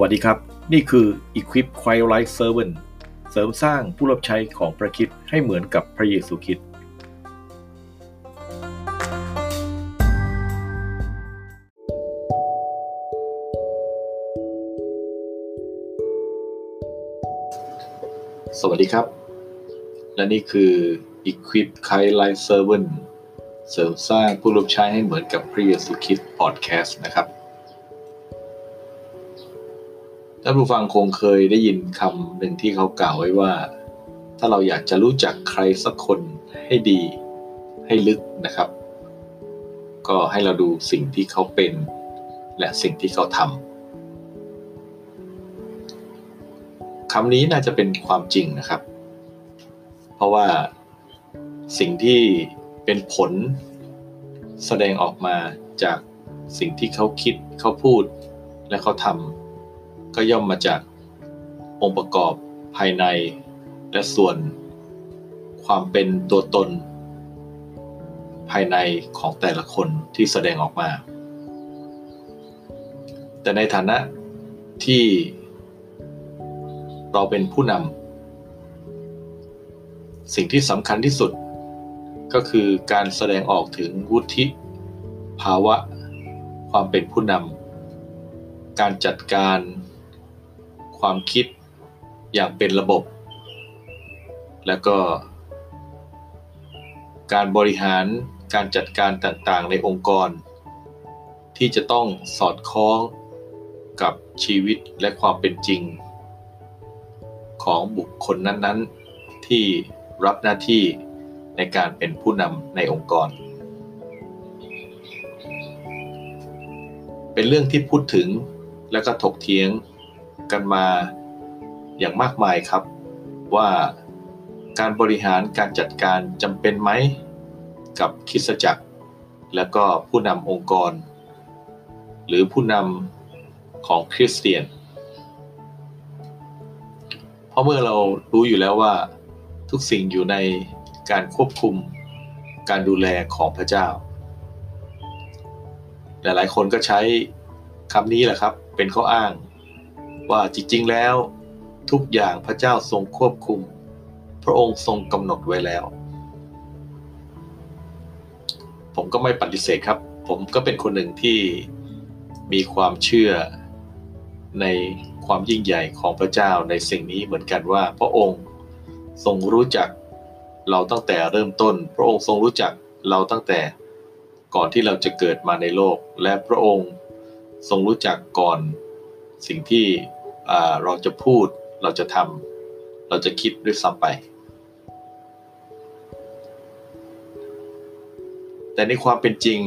วัสดีครับ นี่คือ Equip Quiet Life Servant เสริมสร้างผู้รับใช้ของพระคิดให้เหมือนกับพระเยซูคริสต์สวัสดีครับ และนี่คือ Equip Quiet Life Servant เสริมสร้างผู้รับใช้ให้เหมือนกับพระเยซูคริสต์พอดแคสต์นะครับ ท่านผู้ฟังคงเคยได้ยินคำหนึ่งที่เขากล่าวไว้ว่า ถ้าเราอยากจะรู้จักใครสักคนให้ดีให้ลึกนะครับ ก็ให้เราดูสิ่งที่เขาเป็น และสิ่งที่เขาทำคำนี้น่าจะเป็นความจริงนะครับ เพราะว่าสิ่งที่เป็นผลแสดงออกมาจากสิ่งที่เขาคิดเขาพูดและเขาทำ ก็ย่อมมาจากองค์ประกอบภายใน และส่วนความเป็นตัวตน ภายในของแต่ละคนที่แสดงออกมา แต่ในฐานะที่เราเป็นผู้นำสิ่งที่สำคัญที่สุด ก็คือการแสดงออกถึงวุฒิภาวะ ความเป็นผู้นำการจัดการ ความคิดอย่างเป็นระบบ แล้วก็ การบริหารการจัดการต่างๆ ในองค์กร ที่จะต้องสอดคล้องกับชีวิตและความเป็นจริง ของบุคคลนั้นๆ ที่รับหน้าที่ในการเป็นผู้นำในองค์กร เป็นเรื่องที่พูดถึงและก็ถกเถียง กันมาอย่างมากมายครับ ว่าการบริหารการจัดการจำเป็นไหมกับคิสจักร และก็ผู้นำองค์กร หรือผู้นำของคริสเตียน เพราะเมื่อเรารู้อยู่แล้วว่าทุกสิ่งอยู่ในการควบคุมการดูแลของพระเจ้า หลายๆ คนก็ใช้คำนี้แหละครับ เป็นข้ออ้าง ว่าจริงๆแล้ว ทุกอย่างพระเจ้าทรงควบคุม พระองค์ทรงกำหนดไว้แล้ว ผมก็ไม่ปฏิเสธครับ ผมก็เป็นคนหนึ่งที่มีความเชื่อในความยิ่งใหญ่ของพระเจ้าในสิ่งนี้เหมือนกันว่า พระองค์ทรงรู้จักเราตั้งแต่เริ่มต้น พระองค์ทรงรู้จักเราตั้งแต่ก่อนที่เราจะเกิดมาในโลก และพระองค์ทรงรู้จักก่อนสิ่งที่ เราจะพูดเราจะทำเราจะคิดด้วยซ้ำไป แต่ในความเป็นจริง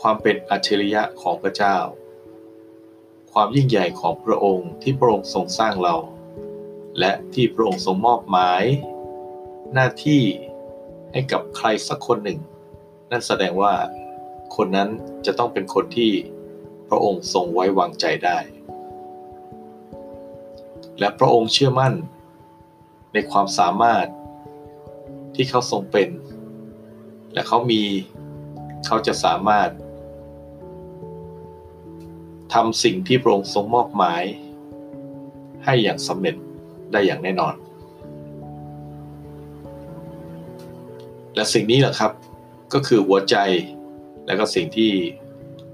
ความเป็นอัจฉริยะของพระเจ้า ความยิ่งใหญ่ของพระองค์ที่พระองค์ทรงสร้างเรา และที่พระองค์ทรงมอบหมาย หน้าที่ให้กับใครสักคนหนึ่ง นั่นแสดงว่าคนนั้นจะต้องเป็นคนที่พระองค์ทรงไว้วางใจได้ และพระองค์เชื่อมั่น ในความสามารถที่เขาทรงเป็น และเขามีเขาจะสามารถทำสิ่งที่พระองค์ทรงมอบหมาย ให้อย่างสำเร็จได้อย่างแน่นอน และสิ่งนี้แหละครับก็คือหัวใจและก็สิ่งที่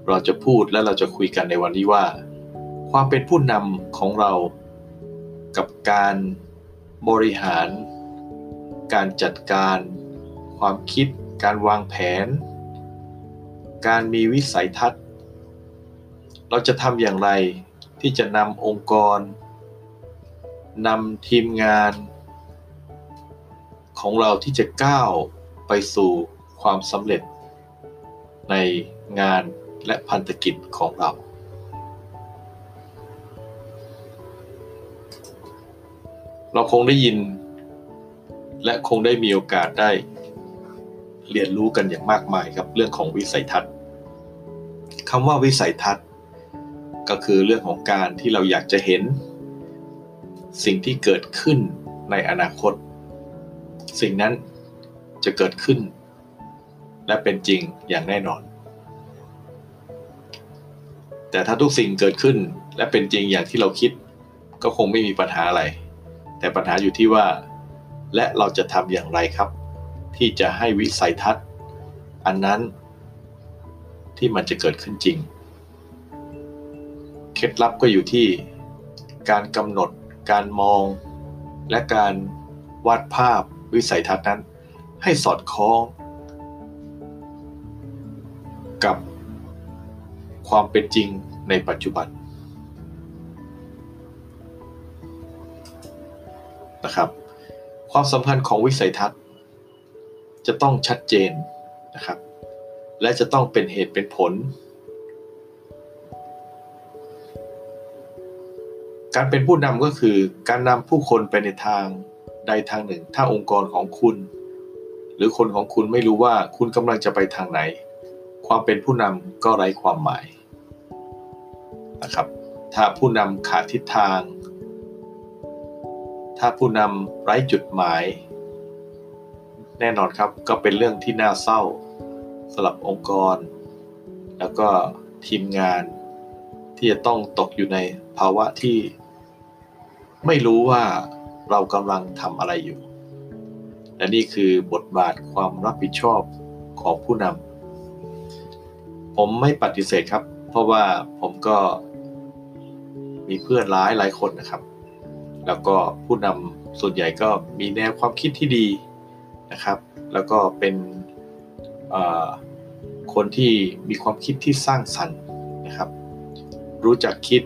เราจะพูดและเราจะคุยกันในวันนี้ว่า ความเป็นผู้นำของเรา กับการบริหาร การจัดการ ความคิด การวางแผน การมีวิสัยทัศน์ เราจะทำอย่างไรที่จะนำองค์กรนำทีมงาน ของเราที่จะก้าวไปสู่ความสำเร็จในงานและพันธกิจของเรา เราคงได้ยิน และคงได้มีโอกาสได้ เรียนรู้กันอย่างมากมายครับเรื่องของวิสัยทัศน์คำว่าวิสัยทัศน์ ก็คือเรื่องของการที่เราอยากจะเห็น สิ่งที่เกิดขึ้นในอนาคต สิ่งนั้นจะเกิดขึ้น และเป็นจริงอย่างแน่นอน แต่ถ้าทุกสิ่งเกิดขึ้นและเป็นจริงอย่างที่เราคิด ก็คงไม่มีปัญหาอะไร แต่ปัญหาอยู่ที่ว่า และเราจะทำอย่างไรครับ ที่จะให้วิสัยทัศน์ อันนั้นที่มันจะเกิดขึ้นจริง เคล็ดลับก็อยู่ที่การกำหนด การมอง และการวาดภาพวิสัยทัศน์นั้น ให้สอดคล้อง กับความเป็นจริงในปัจจุบัน นะครับ ความสำคัญของวิสัยทัศน์ จะต้องชัดเจนนะครับ และจะต้องเป็นเหตุเป็นผล การเป็นผู้นำก็คือการนำผู้คนไปในทางใดทางหนึ่ง ถ้าองค์กรของคุณ หรือคนของคุณไม่รู้ว่าคุณกำลังจะไปทางไหน ความเป็นผู้นำก็ไร้ความหมายนะครับ ถ้าผู้นำขาดทิศทาง ถ้าผู้นำไร้จุดหมาย แน่นอนครับก็เป็นเรื่องที่น่าเศร้าสำหรับองค์กร แล้วก็ทีมงานที่จะต้องตกอยู่ในภาวะที่ ไม่รู้ว่าเรากำลังทำอะไรอยู่ และนี่คือบทบาทความรับผิดชอบของผู้นำผมไม่ปฏิเสธครับ เพราะว่าผมก็มีเพื่อนร้ายหลายคนนะครับ แล้วก็ผู้นำส่วนใหญ่ก็มีแนวความคิดที่ดีนะครับ แล้วก็เป็นคนที่มีความคิดที่สร้างสรรค์นะครับ รู้จักคิด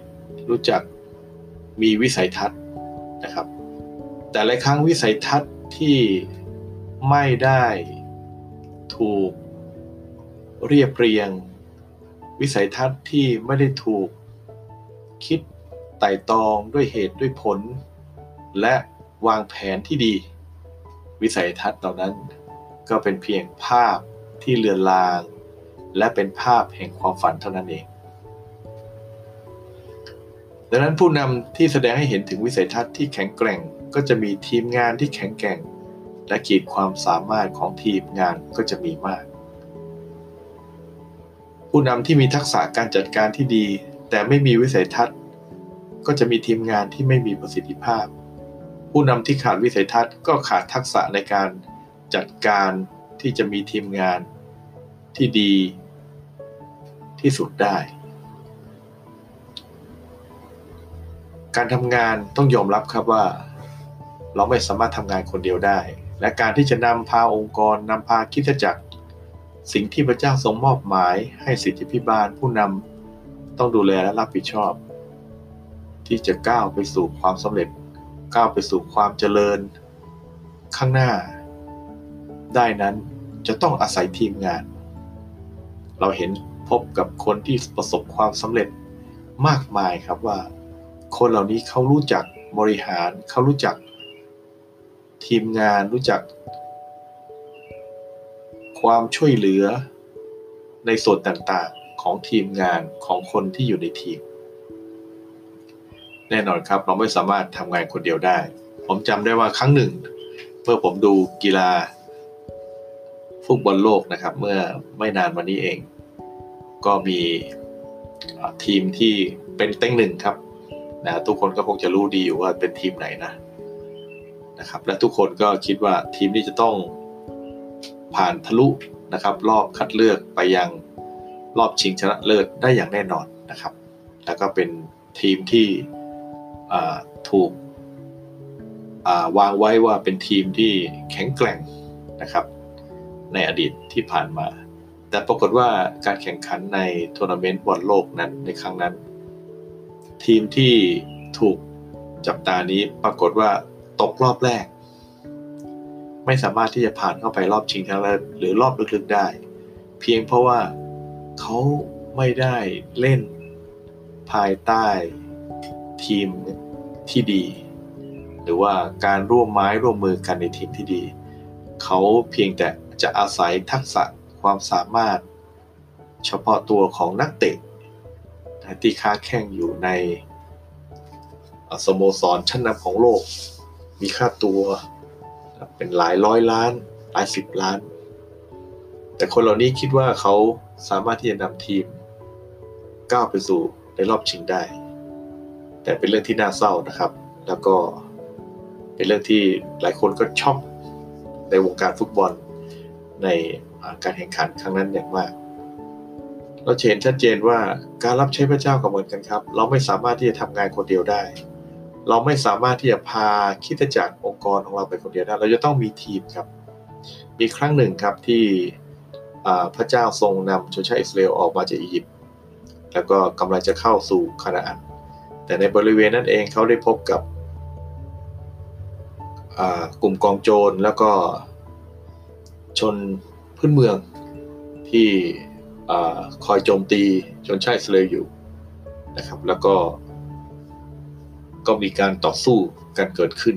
รู้จักมีวิสัยทัศน์นะครับ แต่หลายครั้งวิสัยทัศน์ที่ไม่ได้ถูกเรียบเรียง วิสัยทัศน์ที่ไม่ได้ถูกคิดไต่ตองด้วยเหตุด้วยผล และวางแผนที่ดี วิสัยทัศน์เหล่านั้น ก็เป็นเพียงภาพที่เลือนลาง และเป็นภาพแห่งความฝันเท่านั้นเอง ดังนั้นผู้นำที่แสดงให้เห็นถึงวิสัยทัศน์ที่แข็งแกร่ง ก็จะมีทีมงานที่แข็งแกร่ง และขีดความสามารถของทีมงานก็จะมีมาก ผู้นำที่มีทักษะการจัดการที่ดี แต่ไม่มีวิสัยทัศน์ ก็จะมีทีมงานที่ไม่มีประสิทธิภาพ ผู้นำที่ขาดวิสัยทัศน์ก็ขาดทักษะในการจัดการที่จะมีทีมงานที่ดีที่สุดได้ การทำงานต้องยอมรับครับว่า เราไม่สามารถทำงานคนเดียวได้ และการที่จะนำพาองค์กรนำพาคิดจักร สิ่งที่พระเจ้าทรงมอบหมายให้สิทธิพิบาลผู้นำต้องดูแลและรับผิดชอบ ที่จะก้าวไปสู่ความสำเร็จ ก้าวไปสู่ความเจริญ ข้างหน้า ได้นั้นจะต้องอาศัยทีมงาน เราเห็นพบกับคนที่ประสบความสำเร็จมากมายครับว่า คนเหล่านี้เขารู้จักบริหารเขารู้จัก ทีมงานรู้จัก ความช่วยเหลือในส่วนต่างๆของทีมงานของคนที่อยู่ในทีม แน่นอนครับ เราไม่สามารถทำงานคนเดียวได้ ผมจำได้ว่าครั้งหนึ่ง เมื่อผมดูกีฬาฟุตบอลโลกนะครับ เมื่อไม่นานมานี้เอง ก็มีทีมที่เป็นเต็งหนึ่งครับนะทุกคนก็คงจะรู้ดีอยู่ว่าเป็นทีมไหนนะนะครับ และทุกคนก็คิดว่าทีมนี้จะต้องผ่านทะลุนะครับ รอบคัดเลือกไปยังรอบชิงชนะเลิศได้อย่างแน่นอนนะครับ แล้วก็เป็นทีมที่ ถูกวางไว้ว่าเป็นทีมที่แข็งแกร่งนะครับ ในอดีตที่ผ่านมา แต่ปรากฏว่าการแข่งขันในทัวร์นาเมนต์บอลโลกนั้นในครั้งนั้น ทีมที่ถูกจับตานี้ปรากฏว่าตกรอบแรก ไม่สามารถที่จะผ่านเข้าไปรอบชิงชนะเลิศหรือรอบลึกๆได้ เพียงเพราะว่าเขาไม่ได้เล่นภายใต้ทีม ที่ดี หรือว่าการร่วมไม้ร่วมมือกันในทีมที่ดี เขาเพียงแต่จะอาศัยทักษะความสามารถ เฉพาะตัวของนักเตะที่ค้าแข่งอยู่ในสโมสรชั้นนำของโลก มีค่าตัวเป็นหลายร้อยล้าน หลายสิบล้าน แต่คนเหล่านี้คิดว่าเขาสามารถที่จะนำทีมก้าวไปสู่ในรอบชิงได้ แต่เป็นเรื่องที่น่าเศร้านะครับ แล้วก็เป็นเรื่องที่หลายคนก็ช็อกในวงการฟุตบอลในการแข่งขันครั้งนั้นอย่างมาก เราเห็นชัดเจนว่าการรับใช้พระเจ้าก็เหมือนกันครับ เราไม่สามารถที่จะทำงานคนเดียวได้ เราไม่สามารถที่จะพาคิดจักรองค์กรของเราไปคนเดียวได้ เราจะต้องมีทีมครับ มีครั้งหนึ่งครับที่พระเจ้าทรงนำชนชาติอิสราเอลออกมาจากอียิปต์แล้วก็กำลังจะเข้าสู่คานาอัน แต่ในบริเวณนั้นเองเขาได้พบกับกลุ่มกองโจรแล้วก็ชนพื้นเมืองที่คอยโจมตีชนชาติสเอลอยู่นะครับ แล้วก็ ก็มีการต่อสู้กันเกิดขึ้น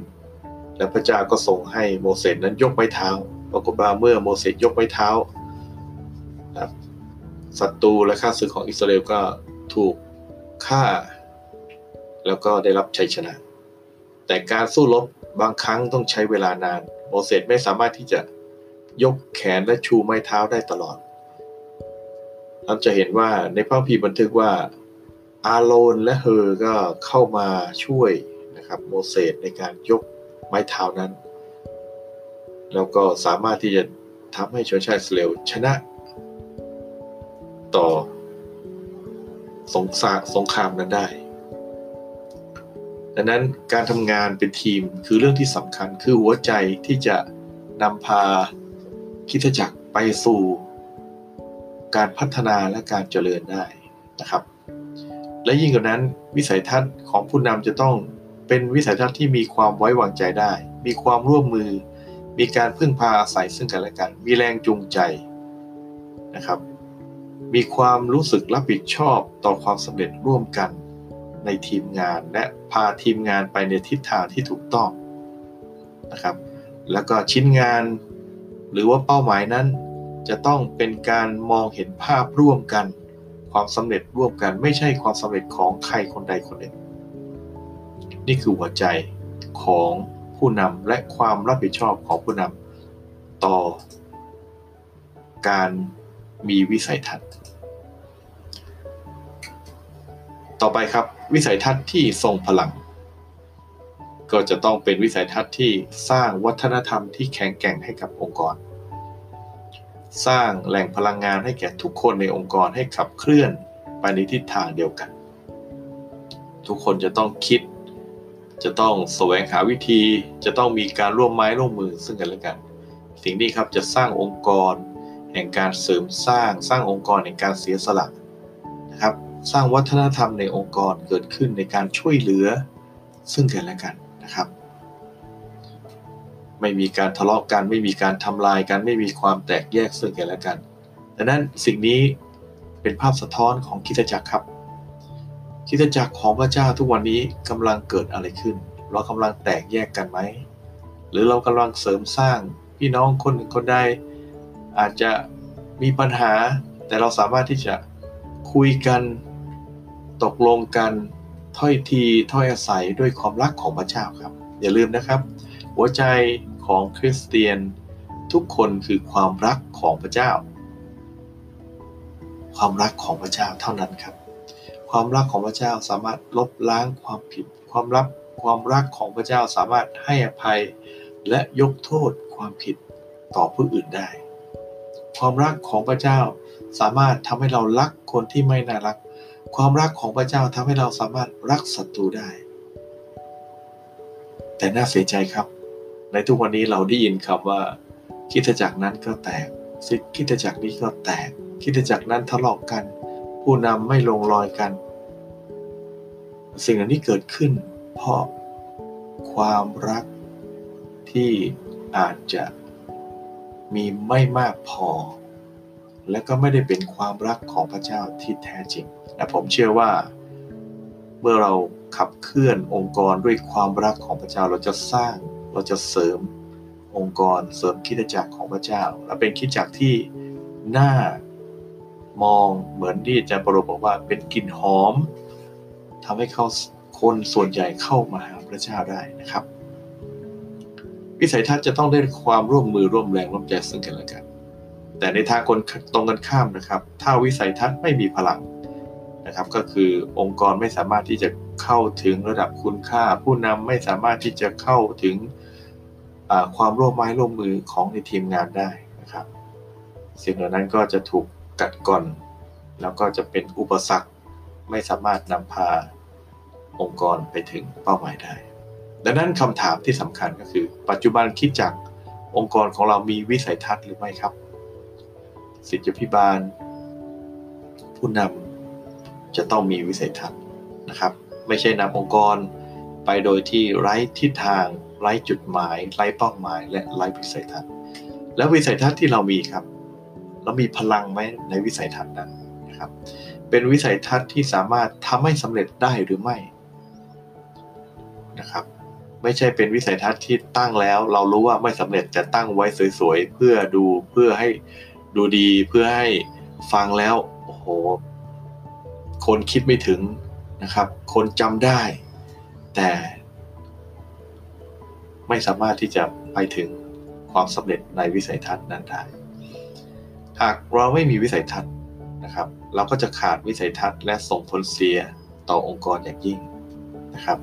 และพระเจ้าก็ทรงให้โมเสสนั้นยกไม้เท้า ปรากฏว่าเมื่อโมเสสยกไม้เท้าศัตรูและข้าศึกของอิสราเอลก็ถูกฆ่า แล้วก็ได้รับชัยชนะ แต่การสู้รบบางครั้งต้องใช้เวลานาน โมเสสไม่สามารถที่จะยกแขนและชูไม้เท้าได้ตลอด เราจะเห็นว่าในพระพีบันทึกว่าอาโรนและเฮอก็เข้ามาช่วยนะครับโมเสสในการยกไม้เท้านั้น แล้วก็สามารถที่จะทำให้ชนชาติอิสราเอลชนะ ต่อสงสงครามนั้นได้ ดังนั้นการทำงานเป็นทีมคือเรื่องที่สำคัญคือหัวใจที่จะนำพาคิดจักรไปสู่ การพัฒนาและการเจริญได้นะครับ และยิ่งกว่านั้นวิสัยทัศน์ของผู้นำจะต้องเป็นวิสัยทัศน์ที่มีความไว้วางใจได้ มีความร่วมมือ มีการพึ่งพาอาศัยซึ่งกันและกัน มีแรงจูงใจนะครับ มีความรู้สึกรับผิดชอบต่อความสำเร็จร่วมกัน ในทีมงาน และพาทีมงานไปในทิศทางที่ถูกต้องนะครับ แล้วก็ชิ้นงาน หรือว่าเป้าหมายนั้น จะต้องเป็นการมองเห็นภาพร่วมกัน ความสำเร็จร่วมกันไม่ใช่ความสำเร็จของใครคนใดคนหนึ่ง นี่คือหัวใจของผู้นำและความรับผิดชอบของผู้นำต่อ การมีวิสัยทัศน์ ต่อไปครับ วิสัยทัศน์ที่ทรงพลัง ก็จะต้องเป็นวิสัยทัศน์ที่สร้างวัฒนธรรมที่แข็งแกร่งให้กับองค์กร สร้างแหล่งพลังงานให้แก่ทุกคนในองค์กรให้ขับเคลื่อนไปในทิศทางเดียวกัน ทุกคนจะต้องคิด จะต้องแสวงหาวิธี จะต้องมีการร่วมไม้ร่วมมือซึ่งกันและกัน สิ่งนี้ครับจะสร้างองค์กร แห่งการเสริมสร้าง สร้างองค์กรแห่งการเสียสละนะครับ สร้างวัฒนธรรมในองค์กรเกิดขึ้นในการช่วยเหลือซึ่งกันและกันนะครับ ไม่มีการทะเลาะกัน ไม่มีการทำลายกัน ไม่มีความแตกแยกซึ่งกันและกันดังนั้นสิ่งนี้เป็นภาพสะท้อนของคิดจักรครับคิดจักรของพระเจ้าทุกวันนี้กำลังเกิดอะไรขึ้น เรากำลังแตกแยกกันไหมหรือเรากำลังเสริมสร้างพี่น้องคนหนึ่งคนใดอาจจะมีปัญหาแต่เราสามารถที่จะคุยกัน ตกลงกันถ้อยทีถ้อยอาศัยด้วยความรักของพระเจ้าครับ อย่าลืมนะครับ หัวใจของคริสเตียนทุกคนคือความรักของพระเจ้า ความรักของพระเจ้าเท่านั้นครับ ความรักของพระเจ้าสามารถลบล้างความผิด ความรักความรักของพระเจ้าสามารถให้อภัย และยกโทษความผิดต่อผู้อื่นได้ ความรักของพระเจ้าสามารถทำให้เรารักคนที่ไม่น่ารัก ความรักของพระเจ้าทำให้เราสามารถรักศัตรูได้ แต่น่าเสียใจครับ ในทุกวันนี้เราได้ยินคำว่า คิดจักรนั้นก็แตกสิคิดจักรนี้ก็แตก คิดจักรนั้นทะเลาะกกัน ผู้นำไม่ลงรอยกัน สิ่งเหล่านี้เกิดขึ้น เพราะความรักที่อาจจะมีไม่มากพอ และก็ไม่ได้เป็นความรักของพระเจ้าที่แท้จริง และผมเชื่อว่า เมื่อเราขับเคลื่อนองค์กรด้วยความรักของพระเจ้าเราจะสร้างเราจะเสริมองค์กรเสริมคิดจักรของพระเจ้า และเป็นคิดจักรที่น่ามองเหมือนที่อาจารย์ปรบอกว่าเป็นกลิ่นหอมทำให้เขาคนส่วนใหญ่เข้ามาหาพระเจ้าได้นะครับ วิสัยทัศน์จะต้องได้ความร่วมมือร่วมแรงร่วมใจซึ่งกันและกัน แต่ในทางคนตรงกันข้ามนะครับ ถ้าวิสัยทัศน์ไม่มีพลัง นะครับก็คือองค์กรไม่สามารถที่จะเข้าถึงระดับคุณค่า ผู้นำไม่สามารถที่จะเข้าถึงความร่วมไม้ร่วมมือของในทีมงานได้นะครับสิ่งเหล่านั้นก็จะถูกกัดก่อน แล้วก็จะเป็นอุปสรรคไม่สามารถนำพาองค์กรไปถึงเป้าหมายได้ ดังนั้นคำถามที่สำคัญก็คือ ปัจจุบันคิดจากองค์กรของเรามีวิสัยทัศน์หรือไม่ครับ สิทธิพิบาล ผู้นำ จะต้องมีวิสัยทัศน์นะครับ ไม่ใช่นำองค์กรไปโดยที่ไร้ทิศทาง ไร้จุดหมาย ไร้เป้าหมาย และไร้วิสัยทัศน์ แล้ววิสัยทัศน์ที่เรามีครับ เรามีพลังไหมในวิสัยทัศน์นั้นนะครับ เป็นวิสัยทัศน์ที่สามารถทำให้สำเร็จได้หรือไม่นะครับไม่ใช่เป็นวิสัยทัศน์ที่ตั้งแล้ว เรารู้ว่าไม่สำเร็จจะตั้งไว้สวยๆ เพื่อดูเพื่อให้ดูดีเพื่อให้ฟังแล้ว โอ้โห คนคิดไม่ถึงนะครับ คนจำได้ แต่ ไม่สามารถที่จะไปถึงความสำเร็จในวิสัยทัศน์นั้นได้ หากเราไม่มีวิสัยทัศน์นะครับ เราก็จะขาดวิสัยทัศน์และส่งผลเสียต่อองค์กรอย่างยิ่งนะครับ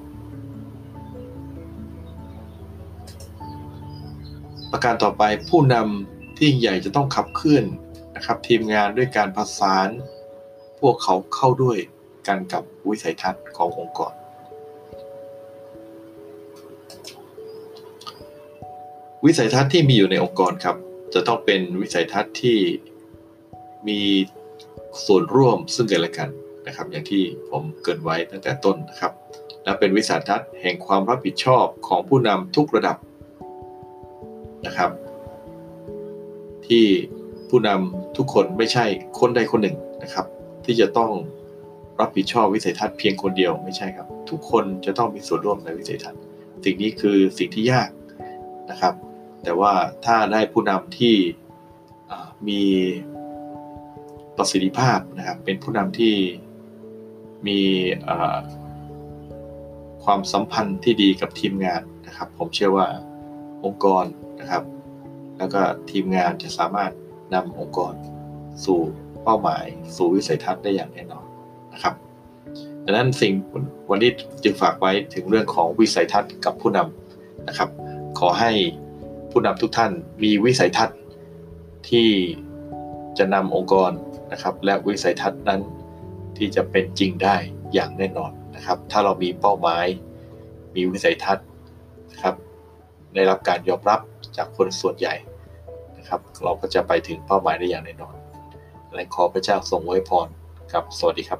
ประการต่อไปผู้นำที่ใหญ่จะต้องขับเคลื่อนนะครับ ทีมงานด้วยการประสาน พวกเขาเข้าด้วยกันกับวิสัยทัศน์ขององค์กรวิสัยทัศน์ที่มีอยู่ในองค์กรครับ จะต้องเป็นวิสัยทัศน์ที่มีส่วนร่วมซึ่งกันและกันนะครับ อย่างที่ผมเกินไว้ตั้งแต่ต้นนะครับ และเป็นวิสัยทัศน์แห่งความรับผิดชอบของผู้นำทุกระดับนะครับ ที่ผู้นำทุกคนไม่ใช่คนใดคนหนึ่งนะครับ ที่จะต้องรับผิดชอบวิสัยทัศน์เพียงคนเดียวไม่ใช่ครับ ทุกคนจะต้องมีส่วนร่วมในวิสัยทัศน์ สิ่งนี้คือสิ่งที่ยากนะครับ แต่ว่าถ้าได้ผู้นำที่มีประสิทธิภาพนะครับ เป็นผู้นำที่มีความสัมพันธ์ที่ดีกับทีมงานนะครับ ผมเชื่อว่าองค์กรนะครับ แล้วก็ทีมงานจะสามารถนำองค์กรสู่ เป้าหมายสู่วิสัยทัศน์ได้อย่างแน่นอนนะครับดังนั้นสิ่งวันนี้จึงฝากไว้ถึงเรื่องของวิสัยทัศน์กับผู้นำนะครับ ขอให้ผู้นำทุกท่านมีวิสัยทัศน์ที่จะนำองค์กรนะครับ และวิสัยทัศน์นั้นที่จะเป็นจริงได้อย่างแน่นอนนะครับ ถ้าเรามีเป้าหมาย มีวิสัยทัศน์นะครับ ได้รับการยอมรับจากคนส่วนใหญ่นะครับ เราก็จะไปถึงเป้าหมายได้อย่างแน่นอน และขอพระเจ้าทรงไว้พรครับ สวัสดีครับ